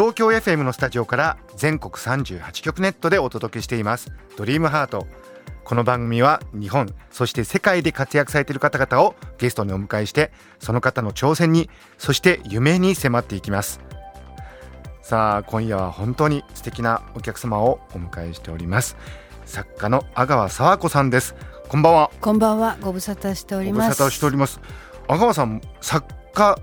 東京 FM のスタジオから全国38局ネットでお届けしています。ドリームハート。この番組は日本そして世界で活躍されている方々をゲストにお迎えしてその方の挑戦にそして夢に迫っていきます。さあ今夜は本当に素敵なお客様をお迎えしております。作家の阿川佐和子さんです。こんばんは。こんばんは、ご無沙汰しております。ご無沙汰しております。阿川さん作家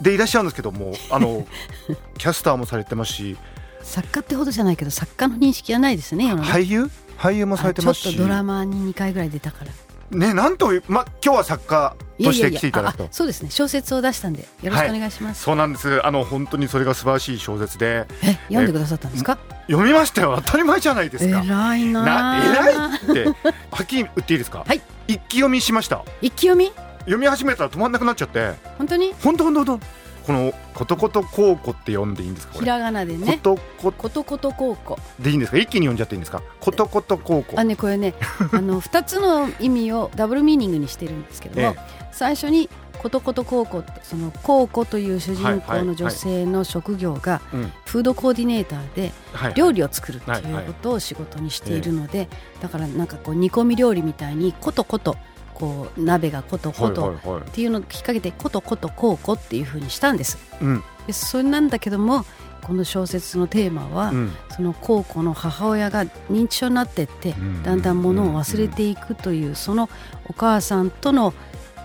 でいらっしゃるんですけどもあの キャスターもされてますし作家ってほどじゃないけど、作家の認識はないですね。俳優？俳優もされてますしあちょっとドラマに2回ぐらい出たから。ねなんとま今日は作家として来ていただくとそうですね。小説を出したんで、よろしくお願いします。そうなんですあの本当にそれが素晴らしい小説でえ、読んでくださったんですか？読みましたよ当たり前じゃないですか偉いな。偉いってはっきり言っていいですか？はい一気読みしました一気読み？読み始めたら止まんなくなっちゃって。本当に？本当本当本当。このことこと高校って読んでいいんですかひらがなでこね。とこことこと高校。でいいんですか？一気に読んじゃっていいんですか？ことこと高校あね、これね、あの二つの意味をダブルミーニングにしてるんですけども。え最初にことこと高校ってその高校という主人公の女性の職業がうん。フードコーディネーターではい料理を作るってはいはい。いうことを仕事にしているので、だからなんかこう煮込み料理みたいにことことこう鍋がことはいことっていうのを引っ掛けてことことこうこっていうふうにしたんです。うん。でそれなんだけどもこの小説のテーマは、うん。その高校の母親が認知症になってって、ん。だんだんものを忘れていくという、そのお母さんとの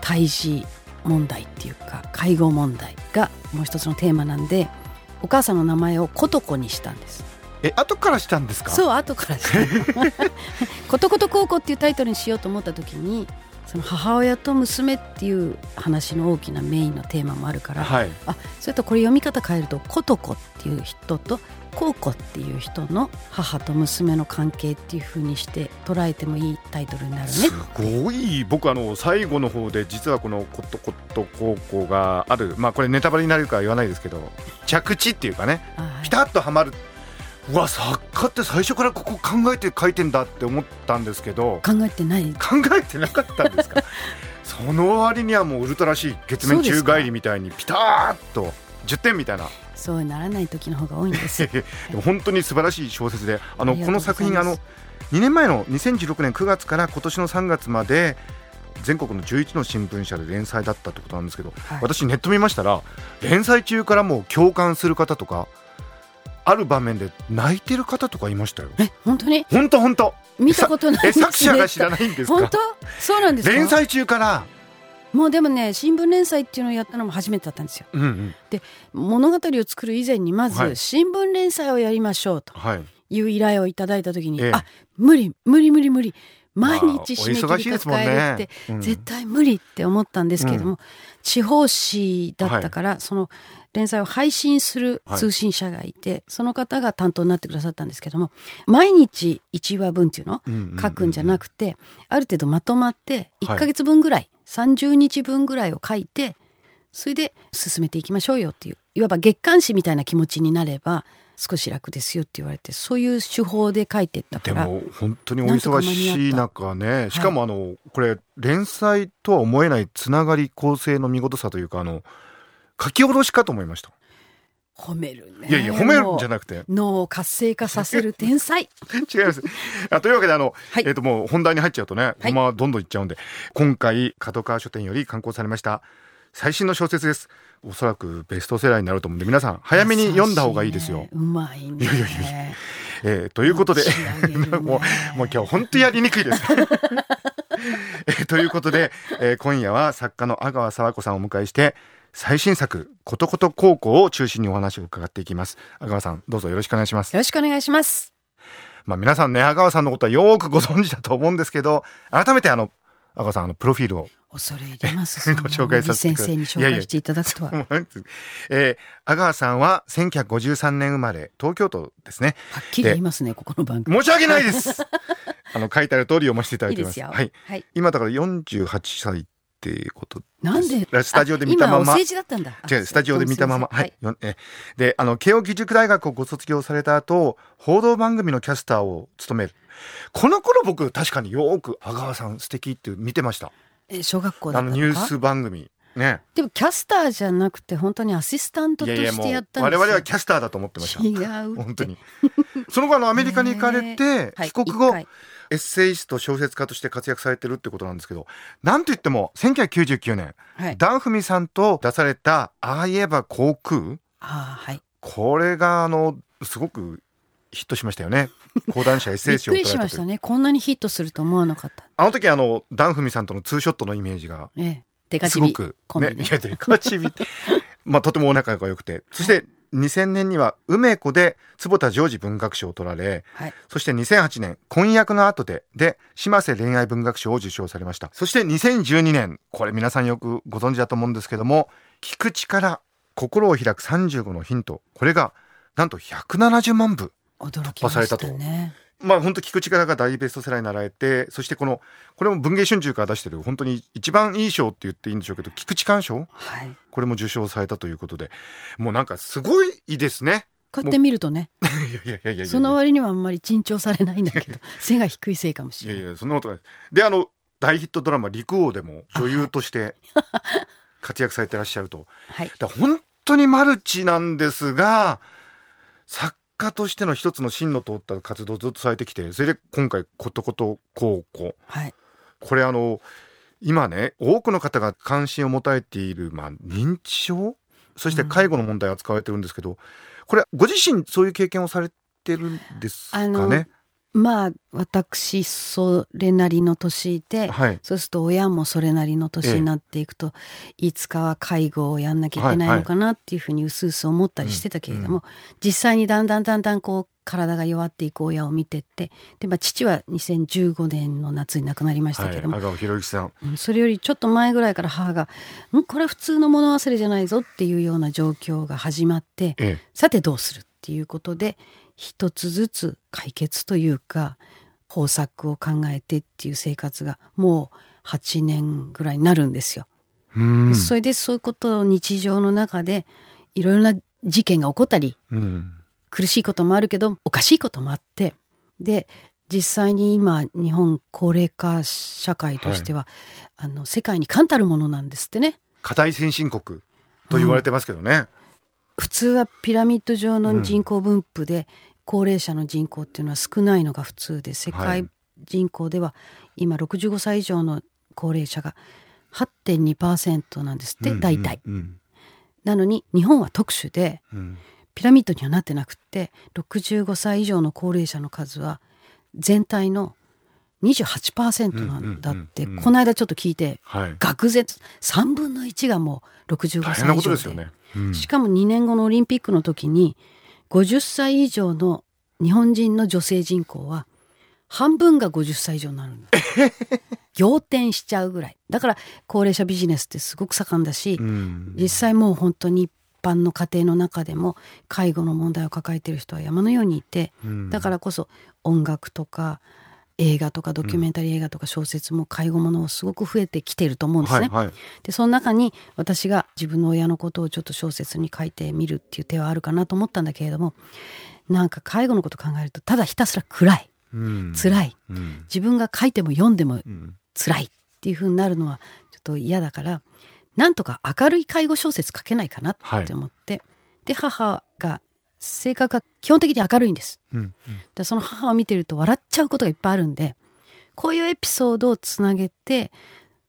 対峙問題っていうか介護問題がもう一つのテーマなんでお母さんの名前をことこにしたんです。え後からしたんですか？そう後からですことこと高校っていうタイトルにしようと思った時にその母親と娘っていう話の大きなメインのテーマもあるから、はい。あそれとこれ読み方変えるとことこっていう人とこうこっていう人の母と娘の関係っていう風にして捉えてもいいタイトルになるね。すごい。僕あの最後の方で実はこのことこと高校がある。まあこれネタバレになるかは言わないですけど着地っていうかねはい。ピタッとはまるうわ作家って最初からここ考えて書いてんだって思ったんですけど。考えてない？考えてなかったんですか？その割にはもうウルトラ C 月面中帰りみたいにピタッと10点みたいな。そうならない時の方が多いんです。でも本当に素晴らしい小説であのことの作品あの2年前の2016年9月から今年の3月まで全国の11の新聞社で連載だったってことなんですけど、はい。私ネット見ましたら連載中からもう共感する方とかある場面で泣いてる方とかいましたよ。え本当に？本当本当。見たことないえ作者が知らないんですか？本当？そうなんですか？連載中から。もうでもね新聞連載っていうのをやったのも初めてだったんですよ。うんうん。物語を作る以前にまず、はい。新聞連載をやりましょうとはい。いう依頼をいただいた時に、ええ。あ無理無理無理無理。毎まあ日締め切りいですもんね。抱えるって、うん。絶対無理って思ったんですけれども、地方紙だったから、その連載を配信する通信社がいて、その方が担当になってくださったんですけども毎日1話分っていうのうんうんうん書くんじゃなくて、ある程度まとまってはい。1ヶ月分ぐらい、30日分ぐらいを書いてそれで進めていきましょうよっていういわば月刊誌みたいな気持ちになれば少し楽ですよって言われてそういう手法で書いてったからでも本当にお忙しい中ねしかもあの、これ連載とは思えないつながり構成の見事さというかあの書き下ろしかと思いました。褒めるね。いやいや褒めるんじゃなくて。脳を活性化させる天才。違います。あというわけであの、はい。えっ、ともう本題に入っちゃうとね、はい。まあどんどんいっちゃうんで今回角川書店より刊行されました最新の小説です。おそらくベストセラーになると思うんで皆さん早めに読んだ方がいいですよ。ねうまいね。いやいやいえーということで もうもう今日本当やりにくいです。えーということで、えー今夜は作家の阿川佐和子さんをお迎えして最新作「ことこと高校」を中心にお話を伺っていきます。阿川さんどうぞよろしくお願いします。よろしくお願いしますまあ皆さんね阿川さんのことはよくご存知だと思うんですけど改めてあの阿川さんあのプロフィールを恐れ入ります。ご紹介させて先生に紹介していただくとは。はえー、阿川さんは1953年生まれ東京都ですねっきり言いますね、ここの番組。申し訳ないです あの書いてある通り読ませていただいてますいいですよ。はいはい。今だから48歳っていうことなんで？スタジオで見たままあ今だったんだ。違う、スタジオで見たまま。ははいえで、あの、慶應義塾大学をご卒業された後、報道番組のキャスターを務める。この頃僕、確かによく、阿川さん素敵って見てました。え小学校だあの、ニュース番組。ね。でもキャスターじゃなくて本当にアシスタントとしてやった、ん我ですよ。々はキャスターだと思ってました。違う。本当に。その後、あの、アメリカに行かれねて、はい帰国後、一回エッセイスト、小説家として活躍されてるってことなんですけど、なんといっても、1999年、はい。ダンフミさんと出された、ああ言えば航空ああ、はい。これがあのすごくヒットしましたよね講談社エッセびっくりイ賞を取られというしたましたね。こんなにヒットすると思わなかった。あの時あのダンフミさんとのツーショットのイメージがええ。すごくコンビねねいやデカチビ まあとてもお仲が良くてそして2000年には梅子で坪田ジョージ文学賞を取られはい。そして2008年婚約の後でで島瀬恋愛文学賞を受賞されましたそして2012年これ皆さんよくご存知だと思うんですけども聞く力心を開く35のヒントこれがなんと170万部驚きましたね。まあ本当聞く力が大ベストセラーになられてそしてこのこれも文藝春秋から出してる本当に一番いい賞って言っていいんでしょうけど菊池寛賞？はい。これも受賞されたということでもうなんかすごいいいですね。こうやって見るとね、いやいやいやその割にはあんまり珍重されないんだけど、背が低いせいかもしれない。いやいやそんなことないであの大ヒットドラマ「陸王」でも女優として 活躍されてらっしゃるとはい。本当にマルチなんですが作家としての一つの芯の通った活動をずっとされてきてそれで今回「ことこと高校」はい。これあの今ね多くの方が関心を持たれている、まあ、認知症？そして介護の問題を扱われてるんですけど、これご自身そういう経験をされてるんですかね？まあ、私、それなりの年で、はい。そうすると親もそれなりの年になっていくと、いつかは介護をやんなきゃいけないのかなっていうふうにうすうす思ったりしてたけれども、実際にだんだんだんだんこう体が弱っていく親を見てってで、まあ、父は2015年の夏に亡くなりましたはい。けれども、ん。うんそれよりちょっと前ぐらいから母が「んこれは普通の物忘れじゃないぞ」っていうような状況が始まってえ。さてどうするっていうことで一つずつ解決というか方策を考えてっていう生活がもう8年ぐらいになるんですよ。それでそういうことを日常の中でいろいろな事件が起こったりうん苦しいこともあるけどおかしいこともあってで実際に今日本高齢化社会としては、あの世界に冠たるものなんですってね。課題先進国と言われてますけどね、普通はピラミッド状の人口分布で高齢者の人口っていうのは少ないのが普通で世界人口では今65歳以上の高齢者が8.2%なんですって、うん大体。うん。なのに日本は特殊でうん。ピラミッドにはなってなくって65歳以上の高齢者の数は全体の28%なんだって、この間ちょっと聞いて愕然と3分の1がもう65歳以上で。大変なことですよね、うんしかも2年後のオリンピックの時に50歳以上の日本人の女性人口は半分が50歳以上になるの。仰天しちゃうぐらい。だから高齢者ビジネスってすごく盛んだし、うん。実際もう本当に一般の家庭の中でも介護の問題を抱えている人は山のようにいてうん。だからこそ音楽とか映画とかドキュメンタリー映画とか小説も介護ものをすごく増えてきていると思うんですね。はいはい。でその中に私が自分の親のことをちょっと小説に書いてみるっていう手はあるかなと思ったんだけれどもなんか介護のこと考えるとただひたすら暗い。うん。辛い。うん。自分が書いても読んでもうん。辛いっていう風になるのはちょっと嫌だからなんとか明るい介護小説書けないかなって思って、で母が性格が基本的に明るいんです。うんでその母を見てると笑っちゃうことがいっぱいあるんでこういうエピソードをつなげて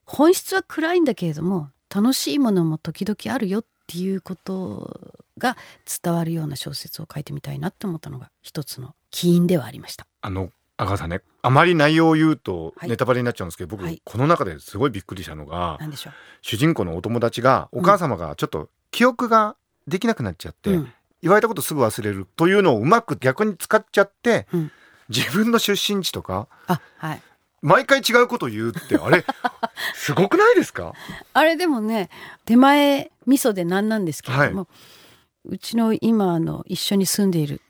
本質は暗いんだけれども楽しいものも時々あるよっていうことが伝わるような小説を書いてみたいなって思ったのが一つの起因ではありました。あの阿川さんねあまり内容を言うとはいネタバレになっちゃうんですけど、僕、はいこの中ですごいびっくりしたのがなんでしょ主人公のお友達がお母様がちょっと記憶ができなくなっちゃって、う。うん言われたことすぐ忘れるというのをうまく逆に使っちゃって、うん。自分の出身地とかあはい。毎回違うこと言うってあれ？すごくないですか？あれでもね手前味噌で何なんですけれども、うちの今あの一緒に住んでいる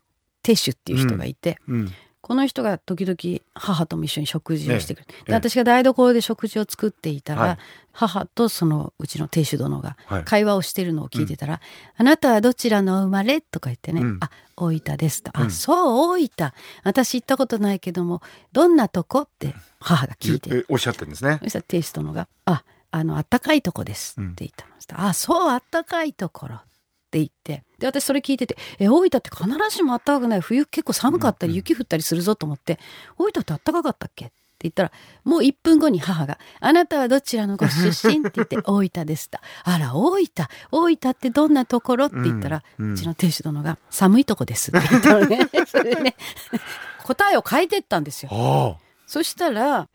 亭主っていう人がいて、うんこの人が時々母とも一緒に食事をしてくれて、ええ。で私が台所で食事を作っていたら、はい。母とそのうちの亭主殿がはい。会話をしてるのを聞いてたら「あなたはどちらの生まれ?」とか言ってね「うん。あ大分です」と「うん。あそう大分。私行ったことないけどもどんなとこ?」って母が聞いて。えおっしゃってるんですね。そしたら亭主殿が「ああのあったかいとこです」って言ったの、そしたらあそうあったかいところ」って言って。で私それ聞いてて「え大分って必ずしもあったかくない。冬結構寒かったり雪降ったりするぞ」と思って「大分ってあったかかったっけ?」って言ったらもう1分後に母が「あなたはどちらのご出身?」って言って「大分です」と「あら大分。大分ってどんなところ?」って言ったら、ううん。ちの亭主殿が「寒いとこです」って言ったのね。それでね答えを変えてったんですよ。あ。そしたら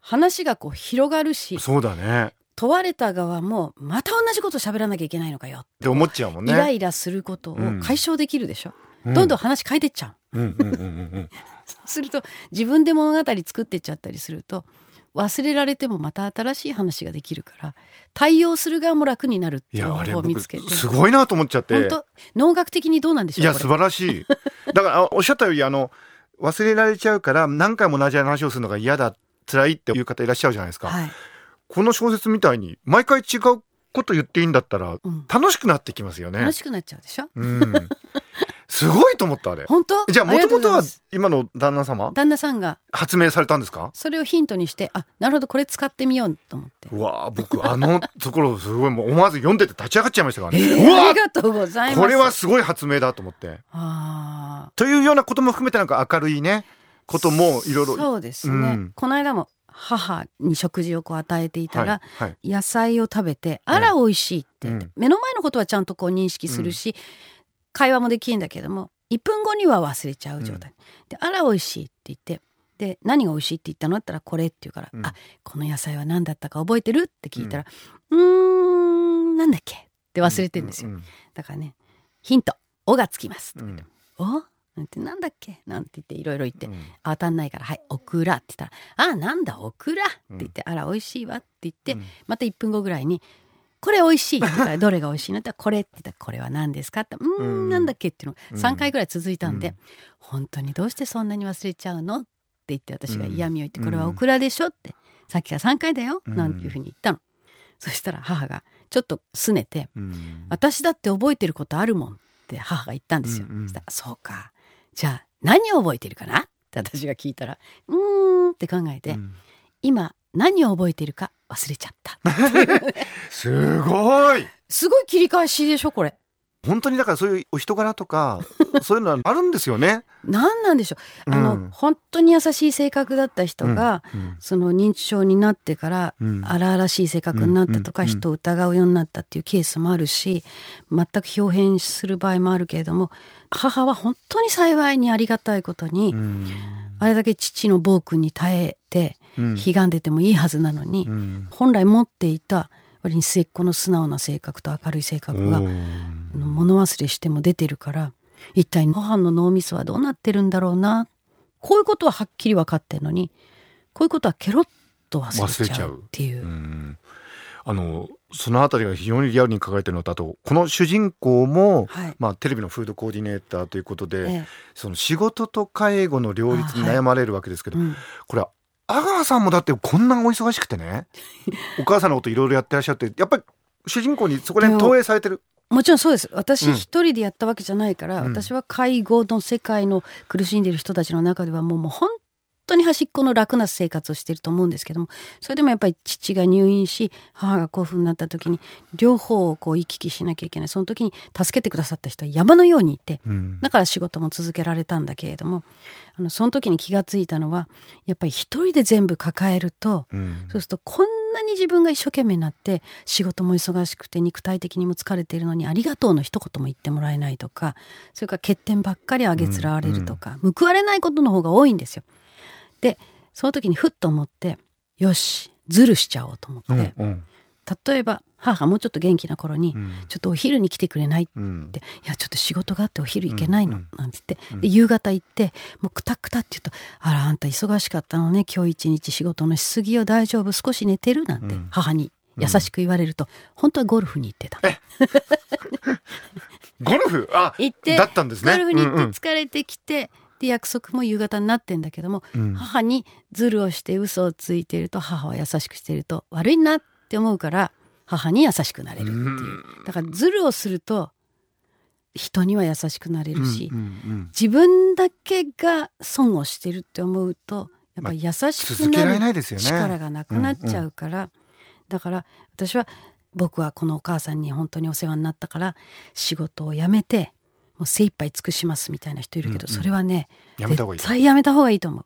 話がこう広がるしあそうだね問われた側もまた同じこと喋らなきゃいけないのかよ、って思っちゃうもんね。イライラすることを解消できるでしょ、うどんどん話変えてっちゃう。うんうんうんうんうん。そうすると自分で物語作ってっちゃったりすると忘れられてもまた新しい話ができるから対応する側も楽になるっていう方いやあれ僕法を見つけて。すごいなと思っちゃって。本当？脳学的にどうなんでしょう？いや素晴らしい。だからあおっしゃったようにあの忘れられちゃうから何回も同じ話をするのが嫌だ辛いっていう方いらっしゃるじゃないですか、はい、この小説みたいに毎回違うこと言っていいんだったらうん、楽しくなってきますよね。楽しくなっちゃうでしょ？うん。すごいと思ったあれ。本当？じゃあもともとは今の旦那様？旦那さんが。発明されたんですか？それをヒントにしてあなるほどこれ使ってみようと思って。うわー僕あのところすごいもう思わず読んでて立ち上がっちゃいましたからえね、ーうわ！ありがとうございます。これはすごい発明だと思って。あというようなことも含めてなんか明るいねこともいろいろ。そうですね、うん。この間も母に食事をこう与えていたら、野菜を食べて「あら美味しい」って。言って、うん。目の前のことはちゃんとこう認識するし、会話もできるんだけども1分後には忘れちゃう状態、で「あら美味しい」って言ってで何が美味しいって言ったの？って言ったら「これ」って言うから「うん。あこの野菜は何だったか覚えてる?」って聞いたら「うーんなんだっけ?」って忘れてるんですよ、うんだからねヒント「お」がつきます、うん。お？なんてなんだっけ？なんて言っていろいろ言って、うん当たんないから「はいオクラ」って言ったら「あなんだオクラ」って言って「あら美味しいわ」って言って、うんまた1分後ぐらいに「これ美味しい」って言ったら「どれが美味しいの?」って言ったら「これ」って言ったら「これは何ですか?」って「うんんなんだっけ?」っていうのうんが3回ぐらい続いたんで、うん本当にどうしてそんなに忘れちゃうの?」って言って私が嫌味を言って「うんこれはオクラでしょ?」って「さっきから3回だよ」うんなんていうふうに言ったの。そしたら母がちょっと拗ねてうん「私だって覚えてることあるもん」って母が言ったんですよ。うんうんそしたら「そうかじゃあ何を覚えてるかな?」って私が聞いたら「うーん」って考えて、うん今何を覚えてるか忘れちゃった。すごいすごい切り返しでしょこれ。本当にだからそういうお人柄とか そういうのはあるんですよね。何なんでしょう。あの、うん。本当に優しい性格だった人が、うんその認知症になってからうん。荒々しい性格になったとか、うん人を疑うようになったっていうケースもあるし全く表変する場合もあるけれども母は本当に幸いにありがたいことに、うん。あれだけ父の暴君に耐えてうん。悲願出てもいいはずなのに、うん。本来持っていた割に末っ子の素直な性格と明るい性格が物忘れしても出てるから一体母の脳みそはどうなってるんだろうなこういうことははっきり分かってるのにこういうことはケロッと忘れちゃうっていう。う。ん。あのそのあたりが非常にリアルに書かれてるのとあとこの主人公も、はい。まあ、テレビのフードコーディネーターということで、えその仕事と介護の両立に悩まれるわけですけど、えうん。これ阿川さんもだってこんなお忙しくてね。お母さんのこといろいろやってらっしゃってやっぱり主人公にそこら辺投影されてる。もちろんそうです。私うん。一人でやったわけじゃないから、うん。私は介護の世界の苦しんでいる人たちの中ではもうもう本当に端っこの楽な生活をしていると思うんですけどもそれでもやっぱり父が入院し母がこういうふうになった時に両方をこう行き来しなきゃいけない。その時に助けてくださった人は山のようにいてうん。だから仕事も続けられたんだけれどもあのその時に気がついたのはやっぱり一人で全部抱えるとうん。そうするとこんなに自分が一生懸命になって仕事も忙しくて肉体的にも疲れているのにありがとうの一言も言ってもらえないとかそれから欠点ばっかりあげつらわれるとか、報われないことの方が多いんですよ。でその時にふっと思ってよしズルしちゃおうと思って、うんうん。例えば母がもうちょっと元気な頃に、うん。ちょっとお昼に来てくれないって。うん。でいやちょっと仕事があってお昼行けないの、うんなんて言って。で夕方行ってもうくたくたって言うと「あらあんた忙しかったのね。今日一日仕事のしすぎよ。大丈夫？少し寝てる?」なんてうん。母に優しく言われると、本当はゴルフに行ってた。ゴルフ？あ行ってだったんですね。ゴルフに行うんうん。って疲れてきて、で約束も夕方になってんだけども、うん。母にズルをして嘘をついてると母は優しくしてると悪いなって思うから母に優しくなれるっていう。うん。だからズルをすると人には優しくなれるし、自分だけが損をしてるって思うとやっぱり優しくなるないですよね力がなくなっちゃうから、だから私は僕はこのお母さんに本当にお世話になったから仕事を辞めてもう精一杯尽くしますみたいな人いるけど、うんうん。それはねやめた方がいい絶対やめた方がいいと思う。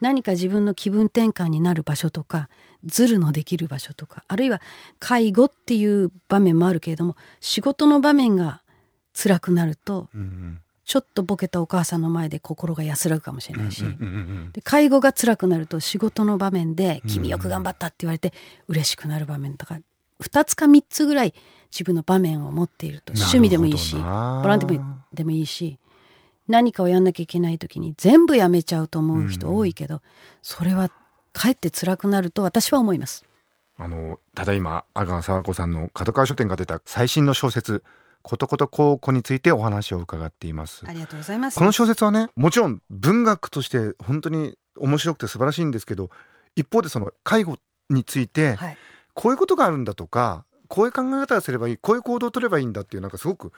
何か自分の気分転換になる場所とかズルのできる場所とかあるいは介護っていう場面もあるけれども仕事の場面が辛くなるとうんうん。ちょっとボケたお母さんの前で心が安らぐかもしれないし、うんうんうん。で介護が辛くなると仕事の場面で「君よく頑張った」って言われて嬉しくなる場面とか2つか3つぐらい自分の場面を持っていると。趣味でもいいしなボランティアでもいいし何かをやんなきゃいけない時に全部やめちゃうと思う人多いけど、それはかえって辛くなると私は思います。あのただいま阿川佐和子さんの角川書店が出た最新の小説「ことこと高校」についてお話を伺っています。ありがとうございます。この小説はねもちろん文学として本当に面白くて素晴らしいんですけど一方でその介護についてはい、こういうことがあるんだとかこういう考え方をすればいいこういう行動を取ればいいんだっていうなんかすごく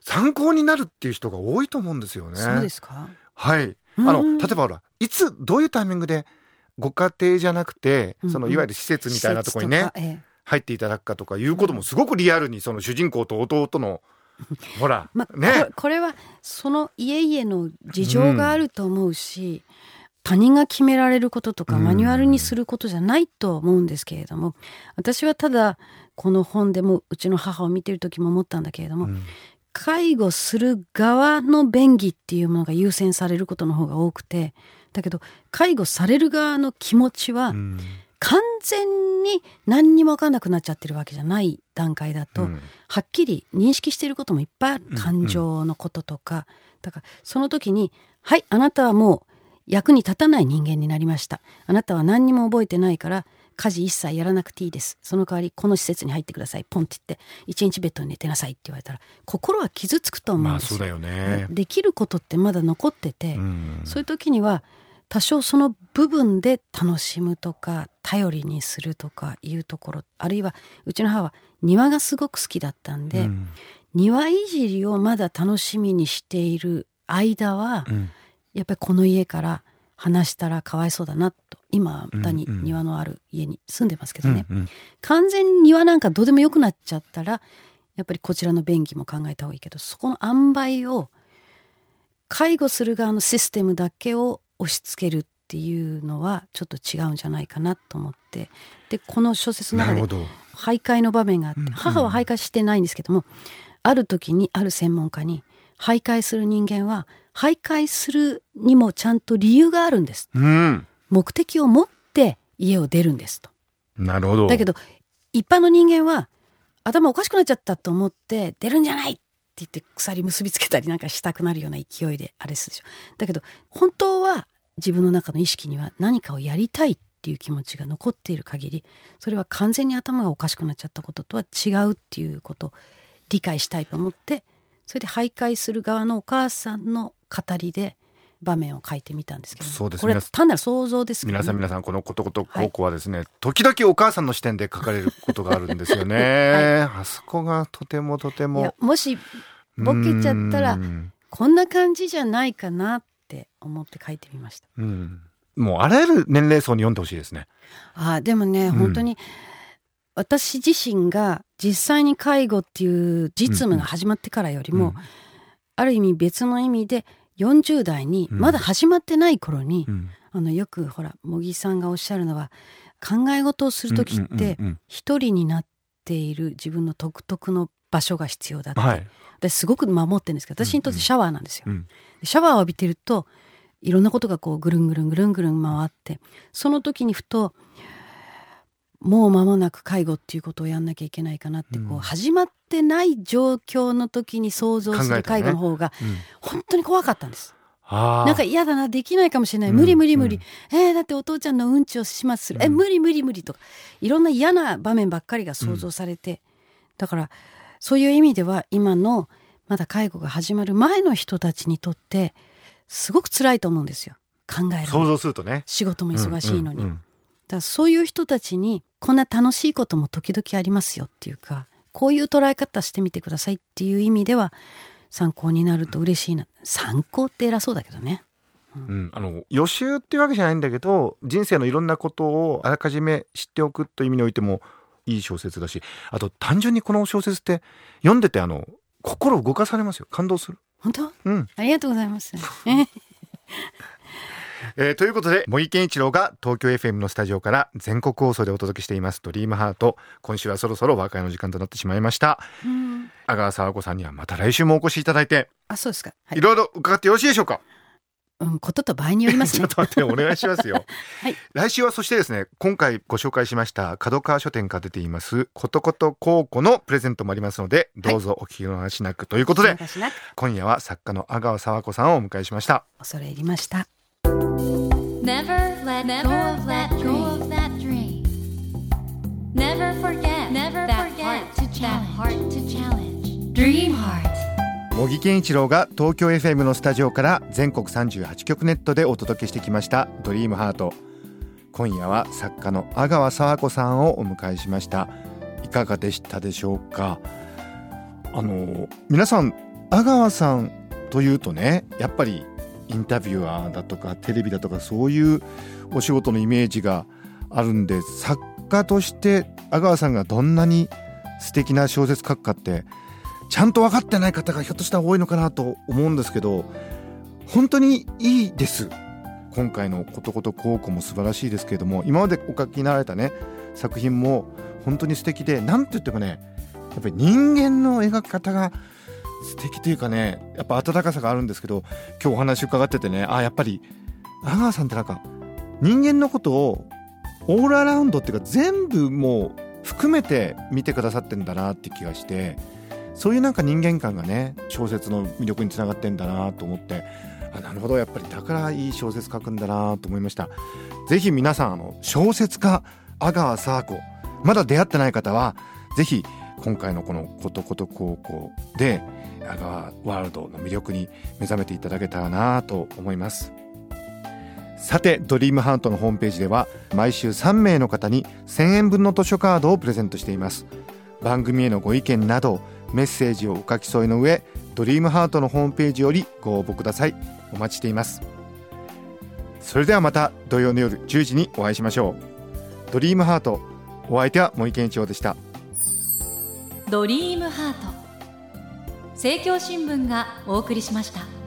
参考になるっていう人が多いと思うんですよね。そうですか？はい。あうんの例えばほらいつどういうタイミングでご家庭じゃなくて、うんうんそのいわゆる施設みたいなところにねええ入っていただくかとかいうこともすごくリアルにその主人公と弟のほら、まあ、ねこれこれはその家々の事情があると思うし、他人が決められることとかうん。マニュアルにすることじゃないと思うんですけれども私はただこの本でもうちの母を見てる時も思ったんだけれども、うん。介護する側の便宜っていうものが優先されることの方が多くてだけど介護される側の気持ちはうん。完全に何にも分かんなくなっちゃってるわけじゃない段階だと、うん。はっきり認識していることもいっぱいある。うん。感情のこととか、だからその時に「はいあなたはもう役に立たない人間になりました。あなたは何にも覚えてないから家事一切やらなくていいです。その代わりこの施設に入ってください。ポンって言って一日ベッドに寝てなさい」って言われたら心は傷つくと思うんですよ。まあそうだよね。できることってまだ残ってて、うん。そういう時には多少その部分で楽しむとか頼りにするとかいうところあるいはうちの母は庭がすごく好きだったんで、うん。庭いじりをまだ楽しみにしている間は、うんやっぱりこの家から離したらかわいそうだなと今またにうんうん。庭のある家に住んでますけどね、うん完全に庭なんかどうでもよくなっちゃったらやっぱりこちらの便宜も考えた方がいいけどそこの塩梅を介護する側のシステムだけを押し付けるっていうのはちょっと違うんじゃないかなと思ってでこの小説の中で。徘徊の場面があってうんうん。母は徘徊してないんですけどもある時にある専門家に徘徊する人間は徘徊するにもちゃんと理由があるんですうん。目的を持って家を出るんですと。なるほど。だけど一般の人間は頭おかしくなっちゃったと思って出るんじゃないって言って鎖結びつけたりなんかしたくなるような勢いであれするでしょだけど本当は自分の中の意識には何かをやりたいっていう気持ちが残っている限りそれは完全に頭がおかしくなっちゃったこととは違うっていうことを理解したいと思ってそれで徘徊する側のお母さんの語りで場面を書いてみたんですけどそうですこれは単なる想像ですけどね、皆さん皆さんこのことこと高校はですね、時々お母さんの視点で書かれることがあるんですよね。あそこがとてもとても。もしボケちゃったらうんこんな感じじゃないかなって思って書いてみました。うんもうあらゆる年齢層に読んでほしいですね。ああでもね、うん本当に私自身が実際に介護っていう実務が始まってからよりも、ある意味別の意味で40代にうん。まだ始まってない頃に、うん、うんあのよくほら茂木さんがおっしゃるのは考え事をする時ってうんうん一人になっている自分の独特の場所が必要だって、うんはい。私すごく守ってるんですけど私にとってシャワーなんですよ。うん。シャワーを浴びてるといろんなことがこうぐるんぐるんぐるんぐるん回ってその時にふともう間もなく介護っていうことをやんなきゃいけないかなって、こう始まってない状況の時に想像する介護の方が本当に怖かったんです。なんか嫌だなできないかもしれない。うん無理無理無理、うんえーだってお父ちゃんのうんちを始末す。る、えうん。無理無理無理。とかいろんな嫌な場面ばっかりが想像されて、だからそういう意味では今のまだ介護が始まる前の人たちにとってすごく辛いと思うんですよ。考える想像するとね。仕事も忙しいのに、うんうんだからそういう人たちにこんな楽しいことも時々ありますよっていうかこういう捉え方してみてくださいっていう意味では参考になると嬉しいな。参考って偉そうだけどね。うん、あの予習っていうわけじゃないんだけど人生のいろんなことをあらかじめ知っておくという意味においてもいい小説だしあと単純にこの小説って読んでてあの心動かされますよ。感動する。本当？うん。ありがとうございます。ええーということで茂木健一郎が東京 FM のスタジオから全国放送でお届けしています「ドリームハート今週はそろそろお別れの時間となってしまいましたうん阿川佐和子さんにはまた来週もお越しいただいて、あ、そうですか。はいい。ろいろ伺ってよろしいでしょうか？うん、ことと場合によります ちょねっ。と待って、お願いしますよ。はい来週はそしてですね、今回ご紹介しました角川書店から出ています、ことこと高校のプレゼントもありますので、どうぞお聞き逃しなくということで、今夜は作家の阿川佐和子さんをお迎えしました。恐れ入りました。Never let go of that dream. Never forget Never that forget heart to that heart to challenge. Dream heart. 茂木健一郎が東京 FM のスタジオから全国38局ネットでお届けしてきました「ドリームハート今夜は作家の阿川佐和子さんをお迎えしましたいかがでしたでしょうか？あの皆さん阿川さんというとねやっぱりインタビュアーだとかテレビだとかそういうお仕事のイメージがあるんで作家として阿川さんがどんなに素敵な小説書くかってちゃんと分かってない方がひょっとしたら多いのかなと思うんですけど本当にいいです。今回の「ことこと高校」も素晴らしいですけれども今までお書きになられたね作品も本当に素敵でなんと言ってもねやっぱり人間の描き方が素敵というかねやっぱ温かさがあるんですけど今日お話伺っててねあやっぱり阿川さんってなんか人間のことをオールアラウンドっていうか全部もう含めて見てくださってんだなって気がしてそういうなんか人間観がね小説の魅力につながってんだなと思ってあなるほどやっぱりだからいい小説書くんだなと思いました。ぜひ皆さんあの小説家阿川佐和子まだ出会ってない方はぜひ今回のこの「ことこと高校」で阿川ワールドの魅力に目覚めていただけたらなと思います。さてドリームハートのホームページでは毎週3名の方に1000円分の図書カードをプレゼントしています。番組へのご意見などメッセージをお書き添えの上ドリームハートのホームページよりご応募ください。お待ちしています。それではまた土曜の夜10時にお会いしましょう。ドリームハートお相手は森健一郎でした。ドリームハート。政教新聞がお送りしました。